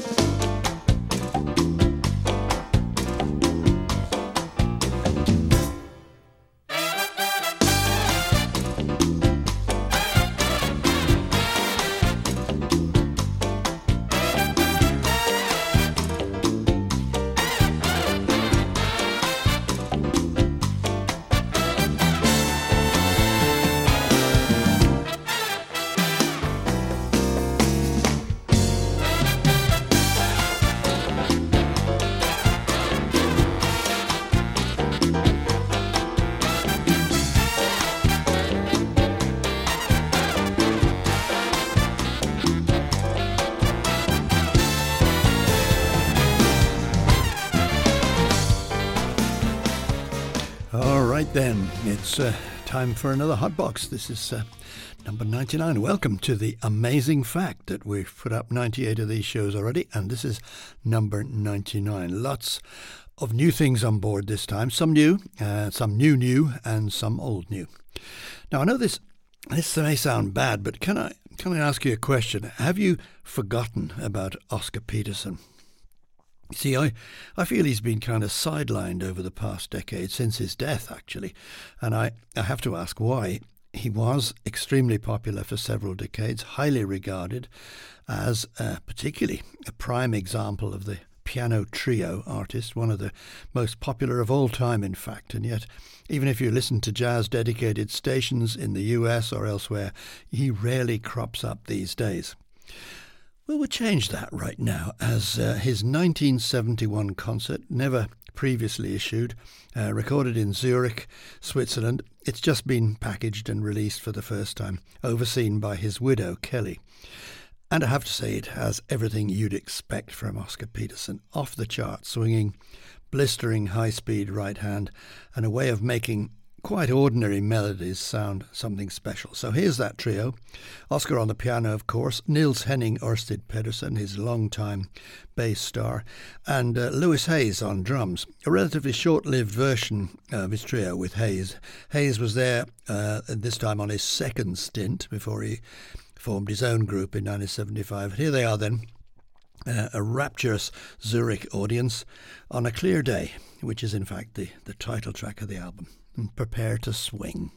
Bye. It's uh, time for another hot box. This is uh, number 99. Welcome to the amazing fact that we've put up 98 of these shows already, and this is number 99. Lots of new things on board this time. Some new, uh, some new new, and some old new. Now I know this this may sound bad, but can I can I ask you a question? Have you forgotten about Oscar Peterson? See, I, I feel he's been kind of sidelined over the past decade, since his death, actually. And I, I have to ask why. He was extremely popular for several decades, highly regarded as particularly a prime example of the piano trio artist, one of the most popular of all time, in fact. And yet, even if you listen to jazz dedicated stations in the US or elsewhere, he rarely crops up these days. Well, we'll change that right now as uh, his 1971 concert, never previously issued, uh, recorded in Zurich, Switzerland. It's just been packaged and released for the first time, overseen by his widow, Kelly. And I have to say, it has everything you'd expect from Oscar Peterson off the chart, swinging, blistering high speed right hand, and a way of making quite ordinary melodies sound something special. So here's that trio. Oscar on the piano, of course, Niels Henning Ørsted Pedersen, his long-time bass star, and uh, Louis Hayes on drums. A relatively short-lived version of his trio with Hayes. Hayes was there uh, this time on his second stint before he formed his own group in 1975. Here they are then. Uh, a rapturous Zurich audience on a clear day, which is in fact the, the title track of the album and prepare to swing.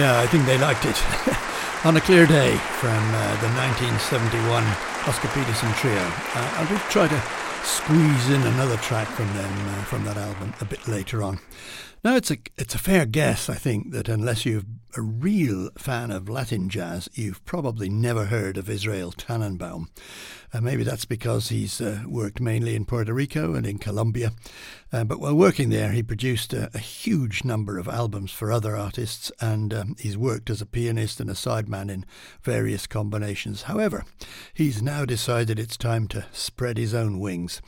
Yeah, I think they liked it. On a clear day from uh, the 1971 Oscar Peterson Trio. Uh, I'll just try to squeeze in another track from them uh, from that album a bit later on. Now, it's a, it's a fair guess, I think, that unless you're a real fan of Latin jazz, you've probably never heard of Israel Tanenbaum. Uh, maybe that's because he's uh, worked mainly in Puerto Rico and in Colombia. Uh, but while working there, he produced a, a, huge number of albums for other artists, and um, he's worked as a pianist and a sideman in various combinations. However, he's now decided it's time to spread his own wings.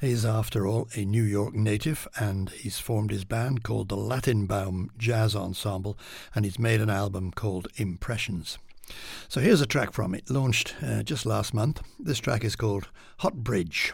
He's, after all, a New York native, and he's formed his band called the Latinbaum Jazz Ensemble, and he's made an album called Impressions. So here's a track from it, launched uh, just last month. This track is called Hot Bridge.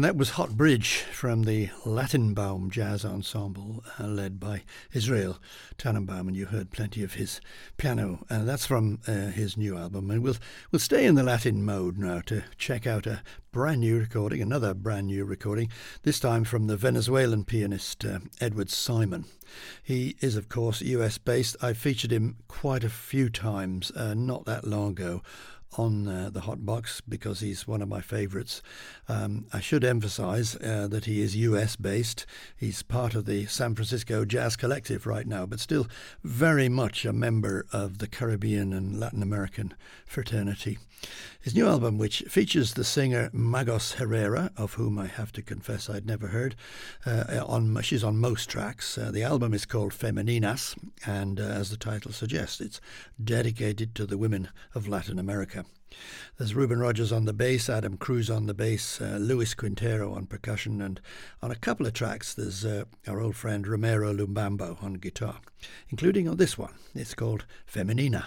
And that was Hot Bridge from the Latinbaum Jazz Ensemble, uh, led by Israel Tanenbaum, and you heard plenty of his piano. And that's from uh, his new album. And we'll we'll stay in the Latin mode now to check out a brand new recording, another brand new recording. This time from the Venezuelan pianist uh, Edward Simon. He is, of course, US based. I featured him quite a few times, uh, not that long ago on uh, the hot box because he's one of my favorites. Um, I should emphasize uh, that he is US based. He's part of the San Francisco Jazz Collective right now, but still very much a member of the Caribbean and Latin American fraternity. His new album, which features the singer Magos Herrera, of whom I have to confess I'd never heard, uh, on she's on most tracks. Uh, the album is called Femeninas, and uh, as the title suggests, it's dedicated to the women of Latin America. There's Reuben Rogers on the bass, Adam Cruz on the bass, uh, Luis Quintero on percussion, and on a couple of tracks there's uh, our old friend Romero Lubambo on guitar, including on this one. It's called Femenina.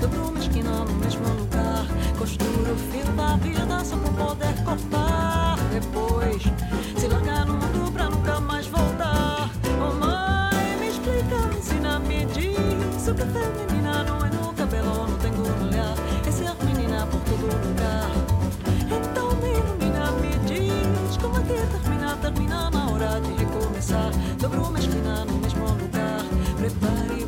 Dobro uma esquina no mesmo lugar. Costuro o fio da vida só pra poder cortar. Termina, termina na hora de recomeçar. Dobro uma esquina no mesmo lugar. Prepare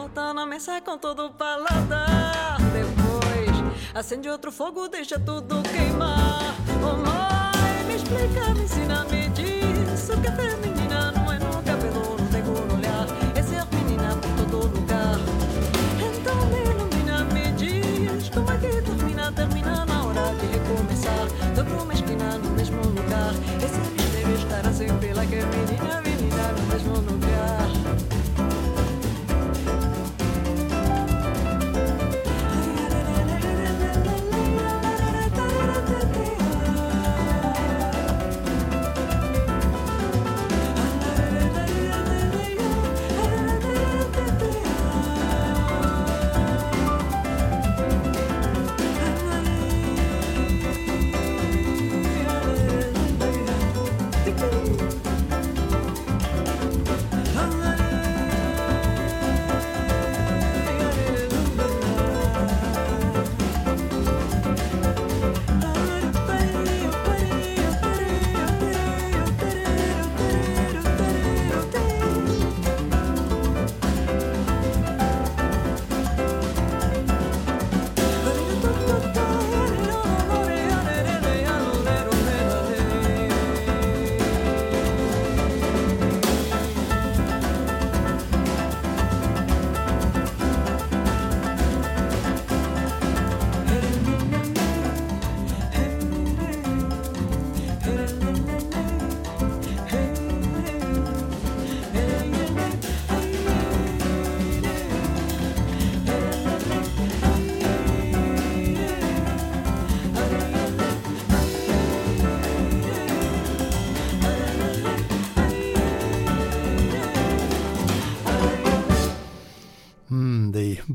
Prepare e bota na mesa com todo o paladar Depois acende outro fogo, deixa tudo queimar. Oh mãe, me explica, me ensina, me diz. O que é feminina não é no cabelo, não tem como olhar. É ser menina por todo lugar. Então me ilumina, me diz. Como é que termina, termina na hora de recomeçar? Dobro uma esquina no mesmo lugar. Esse mistério estará sempre lá que é menina, menina no mesmo lugar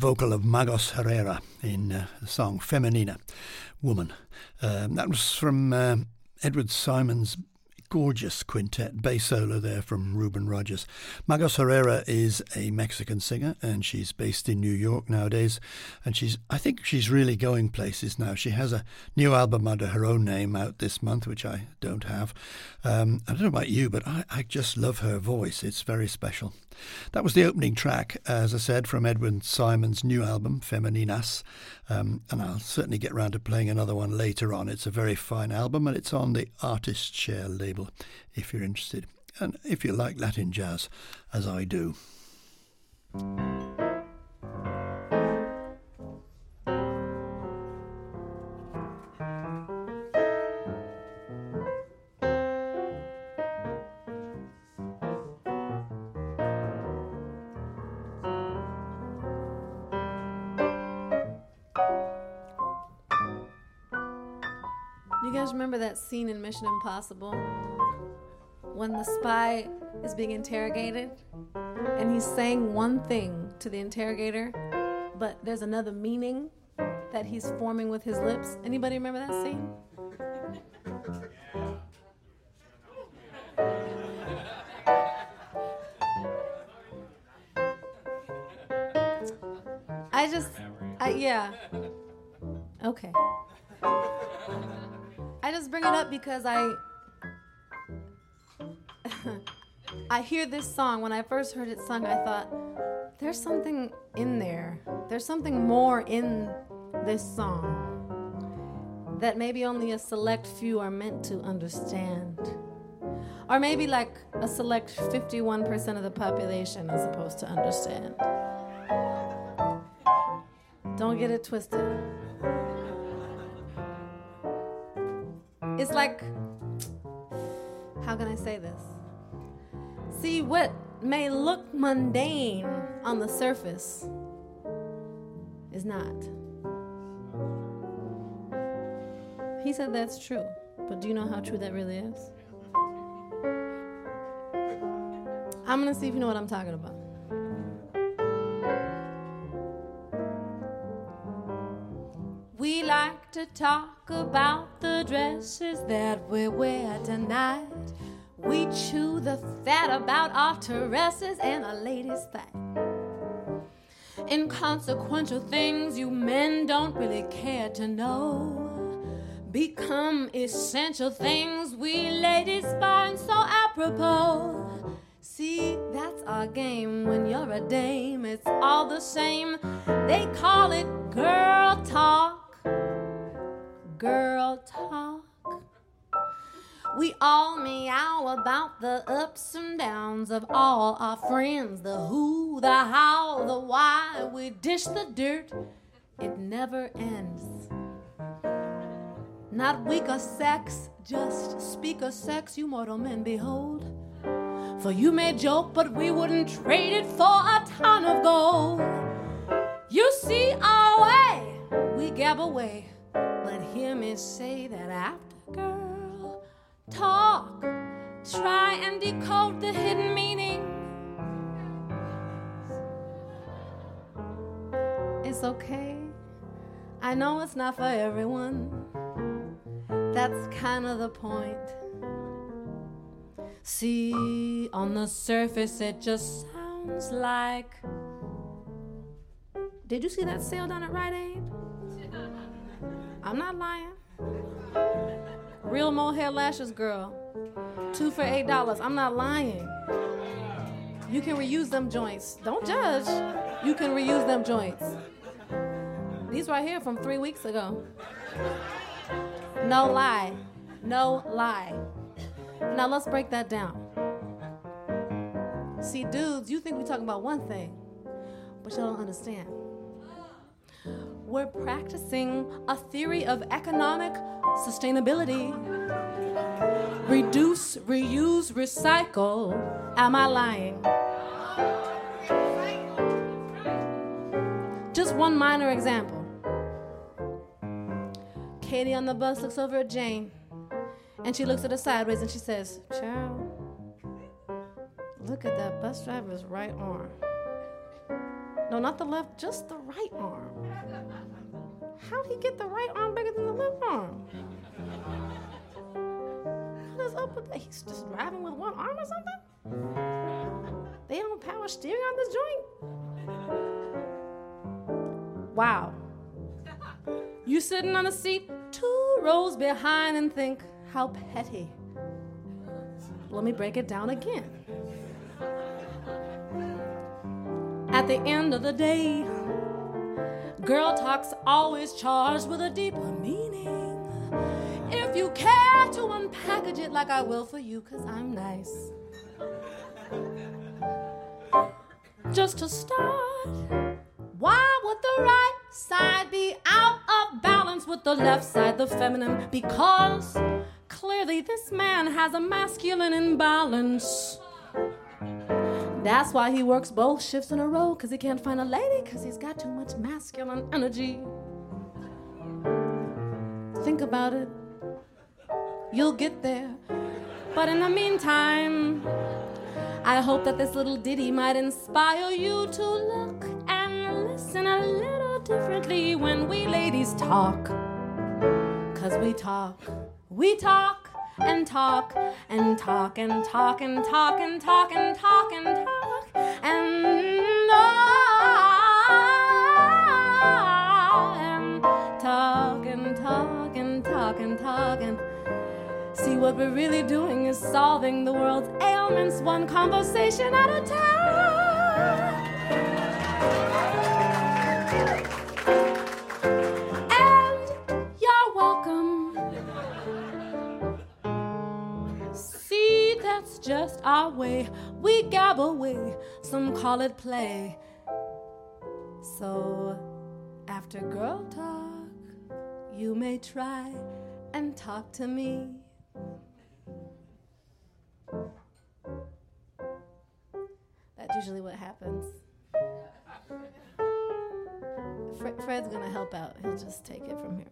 vocal of Magos Herrera in uh, the song Femenina, Woman. Um, that was from uh, Edward Simon's gorgeous quintet, bass solo there from Reuben Rogers. Magos Herrera is a Mexican singer and she's based in New York nowadays. And she's, I think she's really going places now. She has a new album under her own name out this month, which I don't have. Um, I don't know about you, but I, I just love her voice. It's very special. That was the opening track, as I said, from Edward Simon's new album, Femeninas. Um, and I'll certainly get round to playing another one later on. It's a very fine album and it's on the Artist Share label if you're interested. And if you like Latin jazz, as I do. Remember that scene in Mission Impossible when the spy is being interrogated and he's saying one thing to the interrogator, but there's another meaning that he's forming with his lips. Anybody remember that scene? I just, I, yeah. Okay. I just bring it up because I I hear this song when I first heard it sung I thought there's something in there. There's something more in this song that maybe only a select few are meant to understand. Or maybe like a select 51% of the population is supposed to understand. Don't get it twisted. It's like, how can I say this? See, what may look mundane on the surface is not. He said that's true, but do you know how true that really is? I'm gonna see if you know what I'm talking about. To talk about the dresses that we wear tonight. We chew the fat about our terraces and our ladies' fat. Inconsequential things you men don't really care to know become essential things we ladies find so apropos. See, that's our game. When you're a dame, it's all the same. They call it girl talk girl talk. We all meow about the ups and downs of all our friends the who, the how, the why. We dish the dirt, it never ends. Not weak of sex, just speak of sex, you mortal men behold. For you may joke, but we wouldn't trade it for a ton of gold. You see our way, we gab away hear me say that after girl talk, try and decode the hidden meaning. It's okay. I know it's not for everyone. That's kind of the point. See, on the surface, it just sounds like. Did you see that sale down at Rite Aid? I'm not lying. Real mohair lashes, girl. Two for eight dollars. I'm not lying. You can reuse them joints. Don't judge. You can reuse them joints. These right here from three weeks ago. No lie. No lie. Now let's break that down. See, dudes, you think we're talking about one thing, but y'all don't understand we're practicing a theory of economic sustainability. Reduce, reuse, recycle. Am I lying? Just one minor example. Katie on the bus looks over at Jane and she looks at her sideways and she says, Child, look at that bus driver's right arm. No, not the left, just the right arm. How'd he get the right arm bigger than the left arm? What is up with that? He's just driving with one arm or something? They don't power steering on this joint? Wow. You sitting on a seat two rows behind and think, how petty. Let me break it down again. At the end of the day, girl talk's always charged with a deeper meaning. If you care to unpackage it like I will for you, cause I'm nice. Just to start, why would the right side be out of balance with the left side, the feminine? Because clearly this man has a masculine imbalance. That's why he works both shifts in a row, because he can't find a lady, because he's got too much masculine energy. Think about it. You'll get there. But in the meantime, I hope that this little ditty might inspire you to look and listen a little differently when we ladies talk. Cause we talk, we talk and talk and talk and talk and talk and talk and talk and talk and talk and talk and talk and talk and see what we're really doing is solving the world's ailments one conversation at a time. Just our way. We gab away, some call it play. So, after girl talk, you may try and talk to me. That's usually what happens. Fred's gonna help out. He'll just take it from here.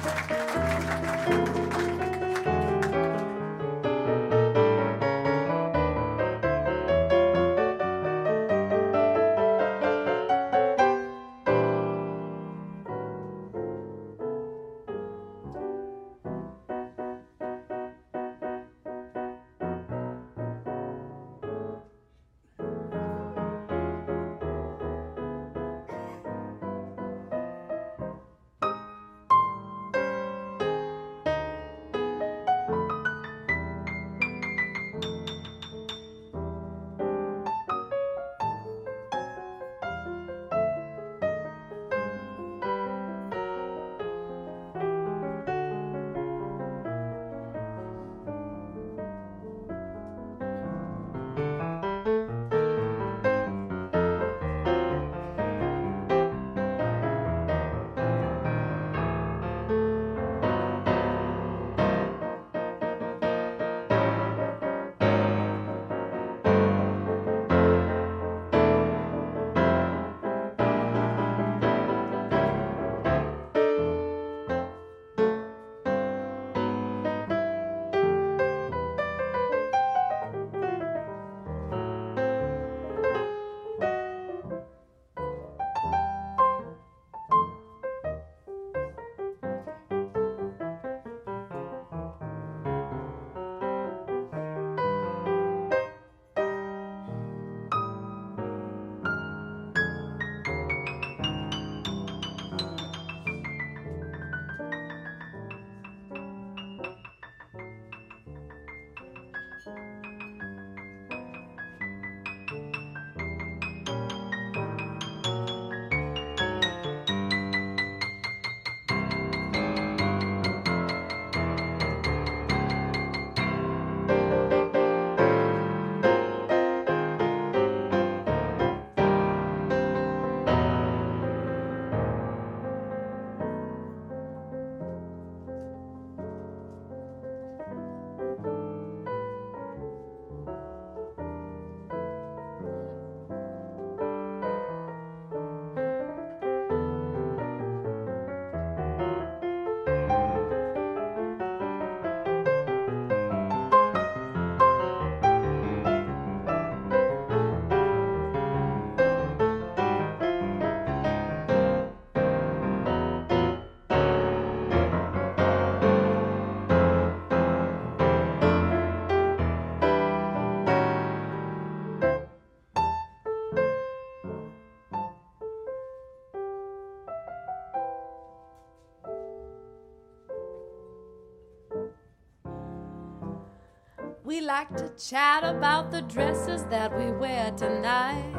We like to chat about the dresses that we wear tonight.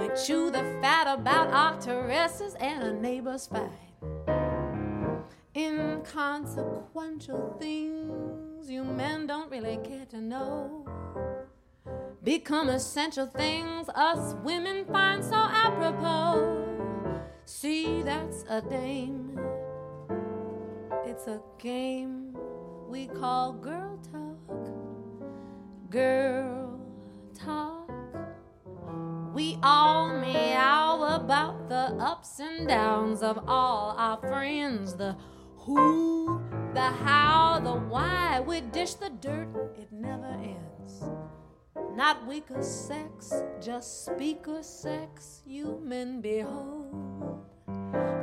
We chew the fat about our terraces and a neighbor's fight. Inconsequential things you men don't really care to know become essential things us women find so apropos. See, that's a dame. It's a game we call girl talk. Girl talk. We all meow about the ups and downs of all our friends. The who, the how, the why. We dish the dirt, it never ends. Not weaker sex, just speaker sex, you men behold.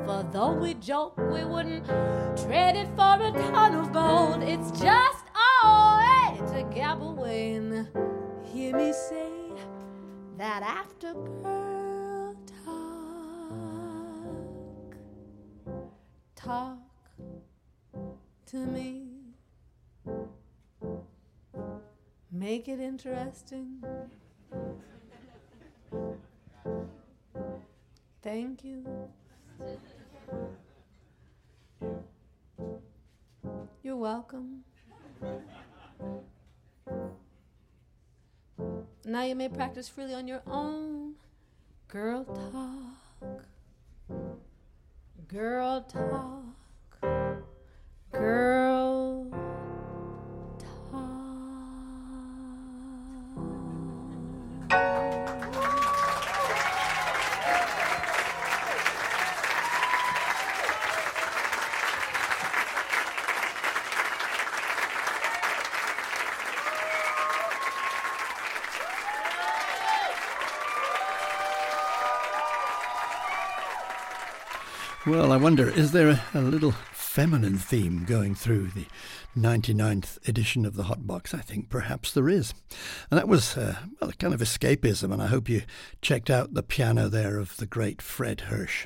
For though we joke, we wouldn't trade it for a ton of gold. It's just our way to gab away hear me say that after girl talk, talk to me. Make it interesting. Thank you. You're welcome. Now you may practice freely on your own. Girl talk. Girl talk. Girl Well, I wonder, is there a, a little feminine theme going through the 99th edition of the Hot Box? I think perhaps there is. And that was uh, well, a kind of escapism, and I hope you checked out the piano there of the great Fred Hersch.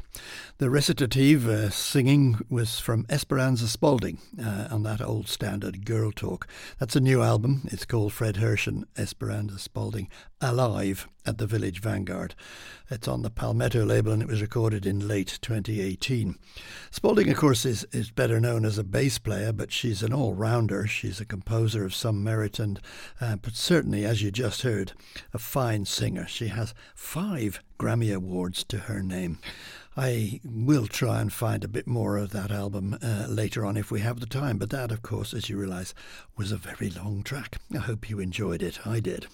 The recitative uh, singing was from Esperanza Spalding uh, on that old standard Girl Talk. That's a new album. It's called Fred Hersch and Esperanza Spalding Alive at the Village Vanguard. It's on the Palmetto label and it was recorded in late 2018. Spalding, of course, is, is better known as a bass player, but she's an all rounder. She's a composer of some merit and, uh, but certainly, as you just heard, a fine singer. She has five Grammy Awards to her name. I will try and find a bit more of that album uh, later on if we have the time, but that, of course, as you realise, was a very long track. I hope you enjoyed it. I did.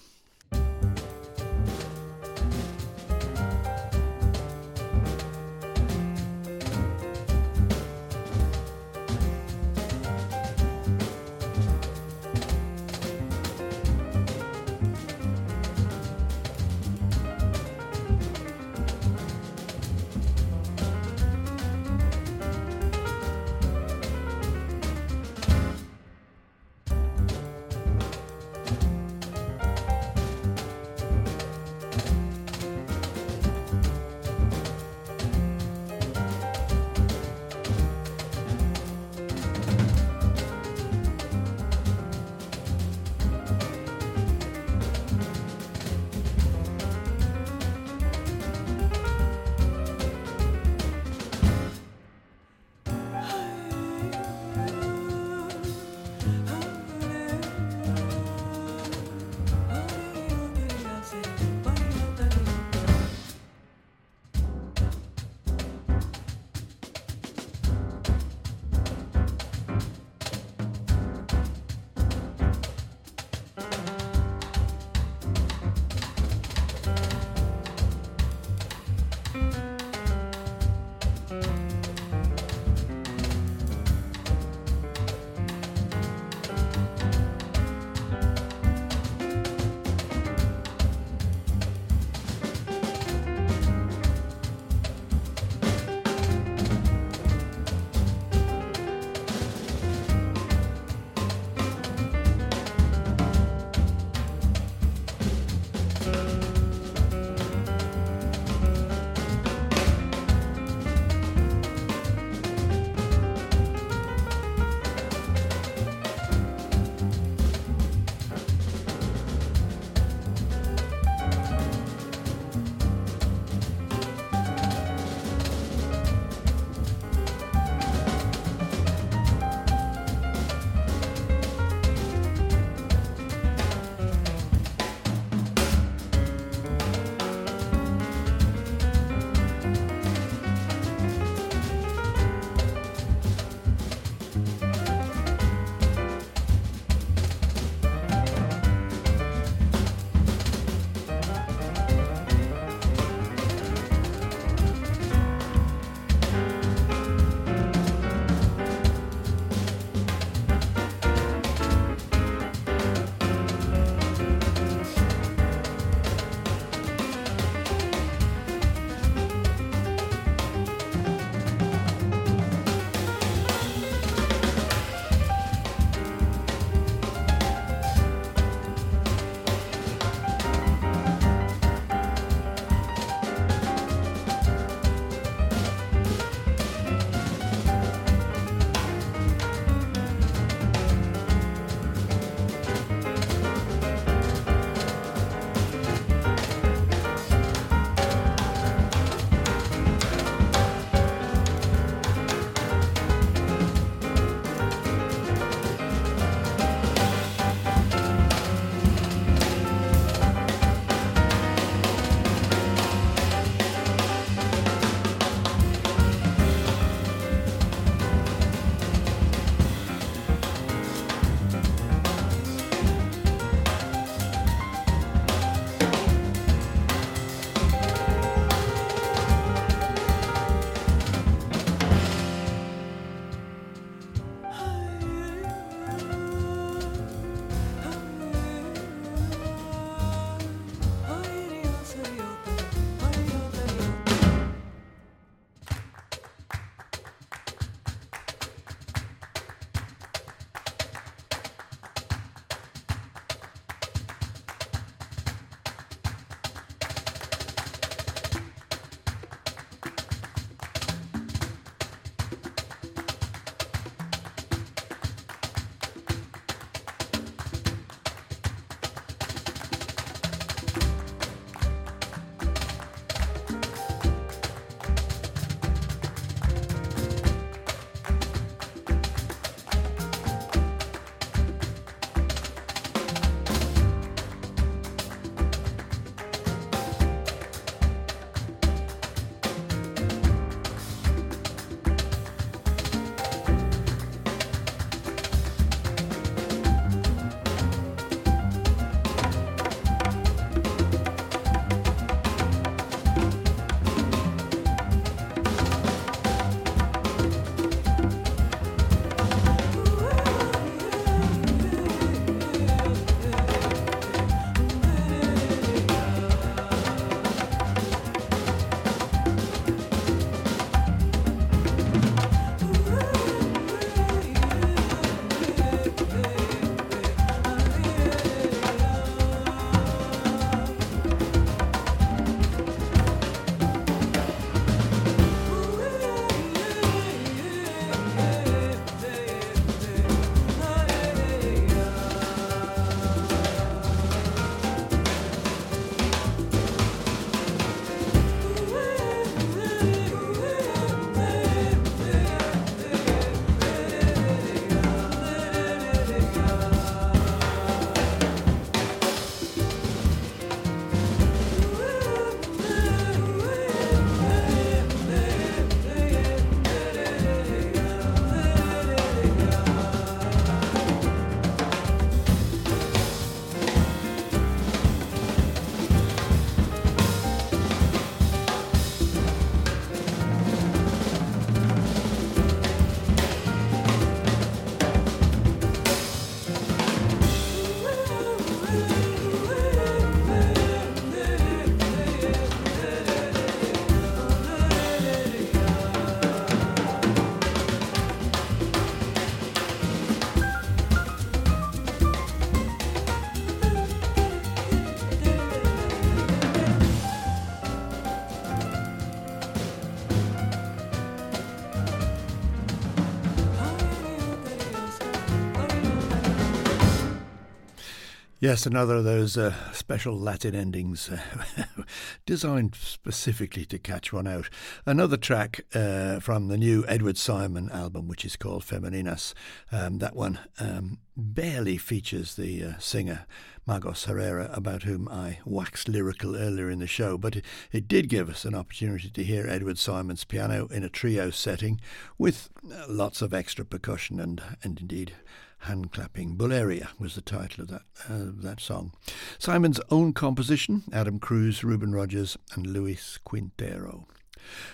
Yes, another of those uh, special Latin endings uh, designed specifically to catch one out. Another track uh, from the new Edward Simon album, which is called Femeninas. Um, that one um, barely features the uh, singer Magos Herrera, about whom I waxed lyrical earlier in the show, but it, it, did give us an opportunity to hear Edward Simon's piano in a trio setting with uh, lots of extra percussion and, and indeed hand clapping. Bulleria was the title of that uh, that song. Simon's own composition: Adam Cruz, Reuben Rogers, and Luis Quintero.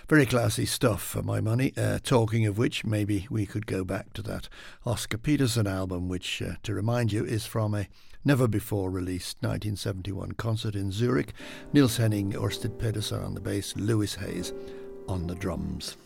Very classy stuff for my money. Uh, talking of which, maybe we could go back to that Oscar Peterson album, which, uh, to remind you, is from a never before released 1971 concert in Zurich. Niels Henning, Orsted Pedersen on the bass, Louis Hayes on the drums.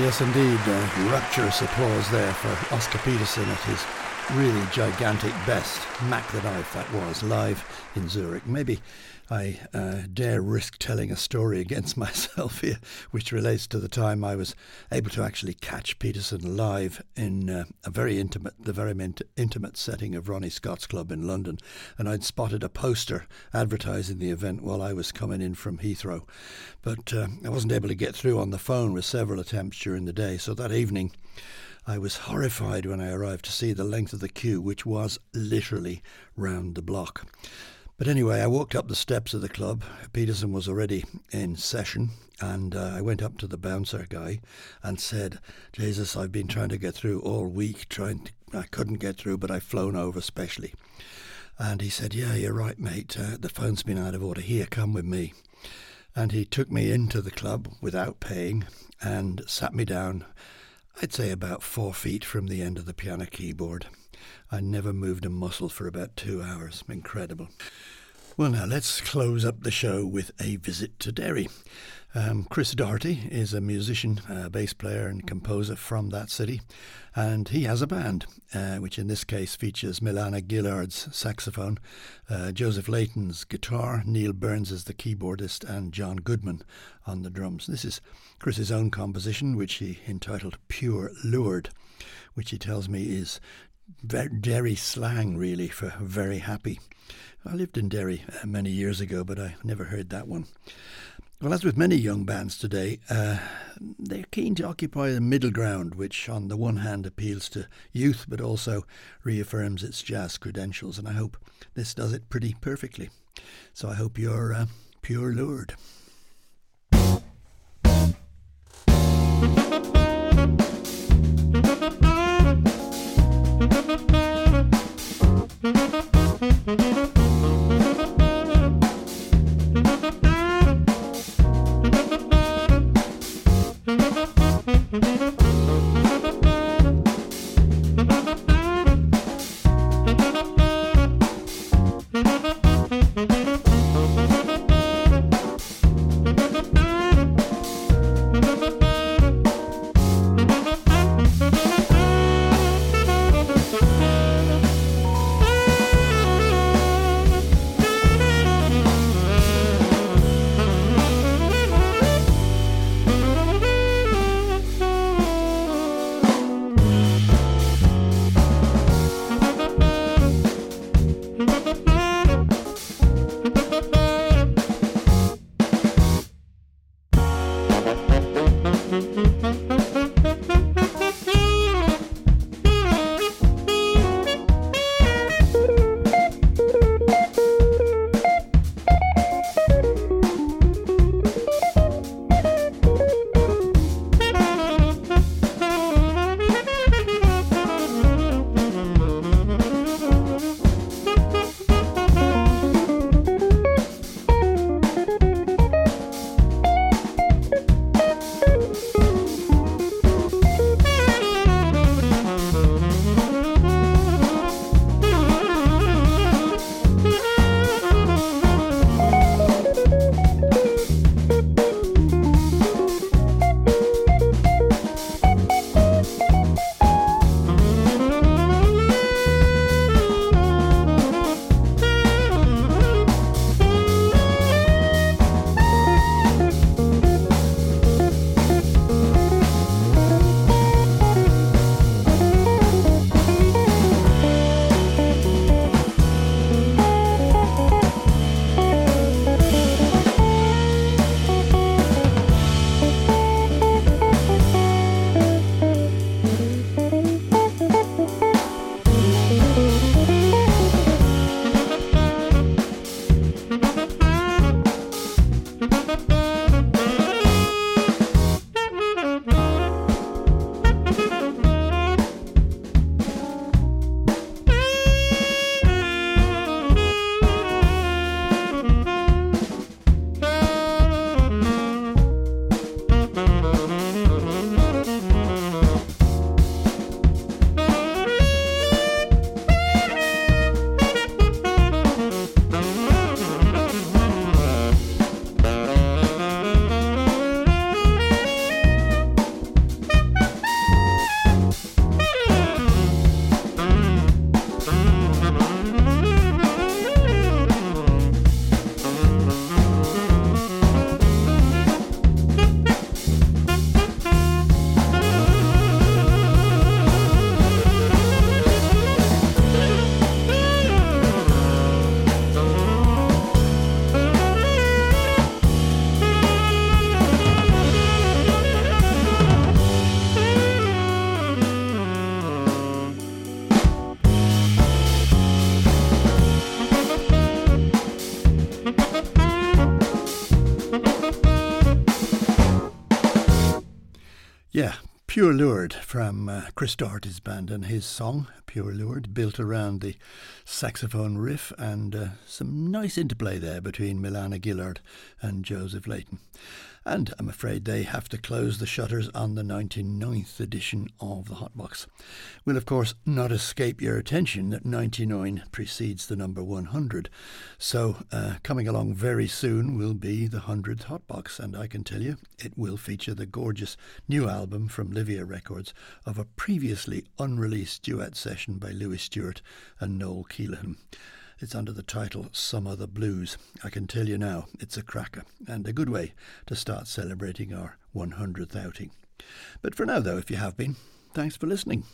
Yes, indeed. Uh, rapturous applause there for Oscar Peterson at his really gigantic best. Mack the Knife, that was, live in Zurich. Maybe I uh, dare risk telling a story against myself here, which relates to the time I was able to actually catch Peterson live in uh, a very intimate, the very intimate setting of Ronnie Scott's Club in London. And I'd spotted a poster advertising the event while I was coming in from Heathrow. But uh, I wasn't able to get through on the phone with several attempts during the day. So that evening, I was horrified when I arrived to see the length of the queue, which was literally round the block. But anyway, I walked up the steps of the club. Peterson was already in session, and uh, I went up to the bouncer guy and said, "Jesus, I've been trying to get through all week. Trying, to, I couldn't get through, but I've flown over specially." And he said, "Yeah, you're right, mate. Uh, the phone's been out of order. Here, come with me." And he took me into the club without paying and sat me down. I'd say about four feet from the end of the piano keyboard. I never moved a muscle for about two hours. Incredible. Well, now let's close up the show with a visit to Derry. Um, Chris Doherty is a musician, a bass player, and composer from that city, and he has a band, uh, which in this case features Meilana Gillard's saxophone, uh, Joseph Layton's guitar, Neil Burns is the keyboardist, and John Goodman on the drums. This is Chris's own composition, which he entitled Pure Lured, which he tells me is Derry slang, really, for very happy. I lived in Derry uh, many years ago, but I never heard that one. Well, as with many young bands today, uh, they're keen to occupy the middle ground, which on the one hand appeals to youth but also reaffirms its jazz credentials, and I hope this does it pretty perfectly. So I hope you're uh, pure lured. Pure Lured from uh, Chris Doherty's band and his song, Pure Lured, built around the saxophone riff and uh, some nice interplay there between Meilana Gillard and Joseph Layton. And I'm afraid they have to close the shutters on the 99th edition of the Hotbox. Will, of course, not escape your attention that 99 precedes the number 100. So, uh, coming along very soon will be the 100th Hotbox, and I can tell you it will feature the gorgeous new album from Livia Records of a previously unreleased duet session by Louis Stewart and Noel Kelehan. It's under the title Some Other Blues. I can tell you now, it's a cracker and a good way to start celebrating our 100th outing. But for now, though, if you have been, thanks for listening.